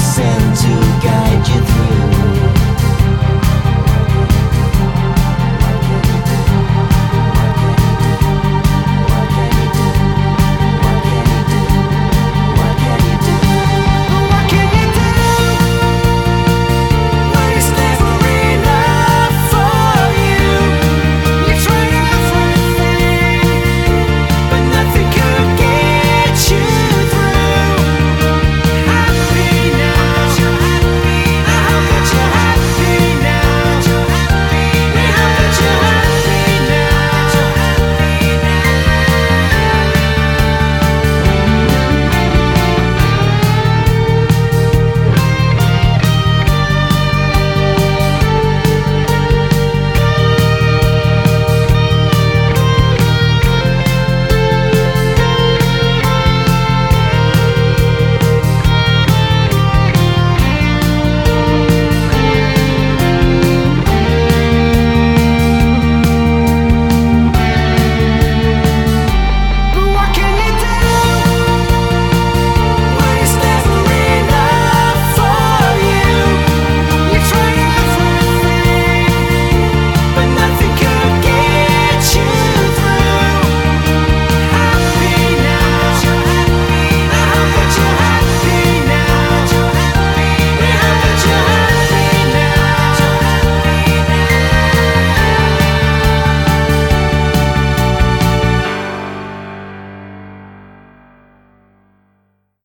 sent to guide you through.